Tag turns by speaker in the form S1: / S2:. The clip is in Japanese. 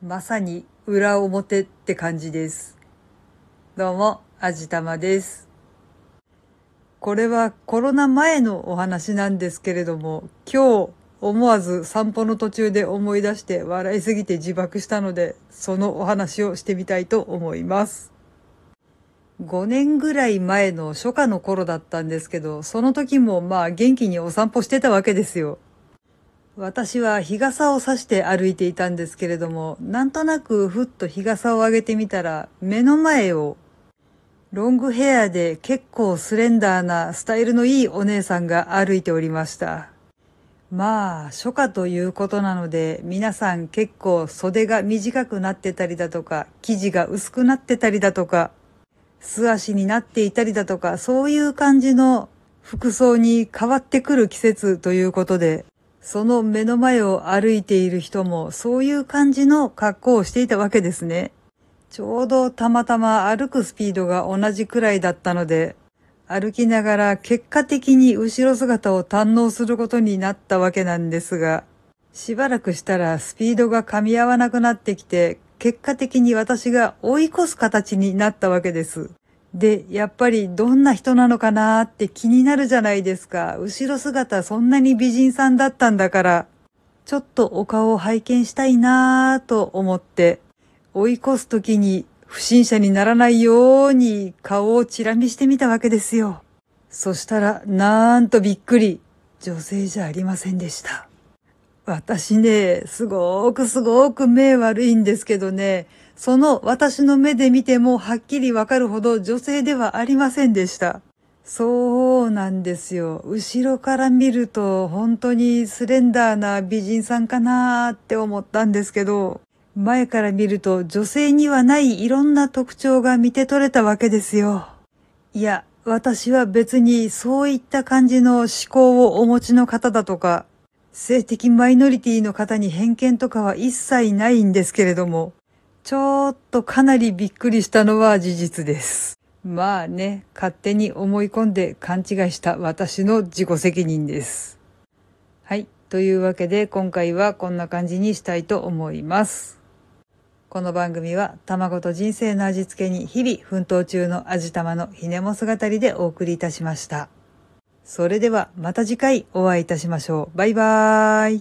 S1: まさに裏表って感じです。どうも、あじたまです。これはコロナ前のお話なんですけれども、今日思わず散歩の途中で思い出して笑いすぎて自爆したので、そのお話をしてみたいと思います。5年ぐらい前の初夏の頃だったんですけど、その時もまあ元気にお散歩してたわけですよ。私は日傘を差して歩いていたんですけれども、なんとなくふっと日傘を上げてみたら、目の前を、ロングヘアで結構スレンダーなスタイルのいいお姉さんが歩いておりました。まあ、初夏ということなので、皆さん結構袖が短くなってたりだとか、生地が薄くなってたりだとか、素足になっていたりだとか、そういう感じの服装に変わってくる季節ということで、その目の前を歩いている人もそういう感じの格好をしていたわけですね。ちょうどたまたま歩くスピードが同じくらいだったので、歩きながら結果的に後ろ姿を堪能することになったわけなんですが、しばらくしたらスピードが噛み合わなくなってきて、結果的に私が追い越す形になったわけです。で、やっぱりどんな人なのかなって気になるじゃないですか。後ろ姿そんなに美人さんだったんだから、ちょっとお顔を拝見したいなーと思って、追い越す時に不審者にならないように顔をチラ見してみたわけですよ。そしたら、なんとびっくり。女性じゃありませんでした。私ね、すごくすごく目悪いんですけどね、その私の目で見てもはっきりわかるほど女性ではありませんでした。そうなんですよ。後ろから見ると本当にスレンダーな美人さんかなーって思ったんですけど、前から見ると女性にはないいろんな特徴が見て取れたわけですよ。いや、私は別にそういった感じの思考をお持ちの方だとか、性的マイノリティの方に偏見とかは一切ないんですけれども、ちょっとかなりびっくりしたのは事実です。まあね、勝手に思い込んで勘違いした私の自己責任です。はい。というわけで今回はこんな感じにしたいと思います。この番組は卵と人生の味付けに日々奮闘中の味玉のひねも姿りでお送りいたしました。それではまた次回お会いいたしましょう。バイバーイ。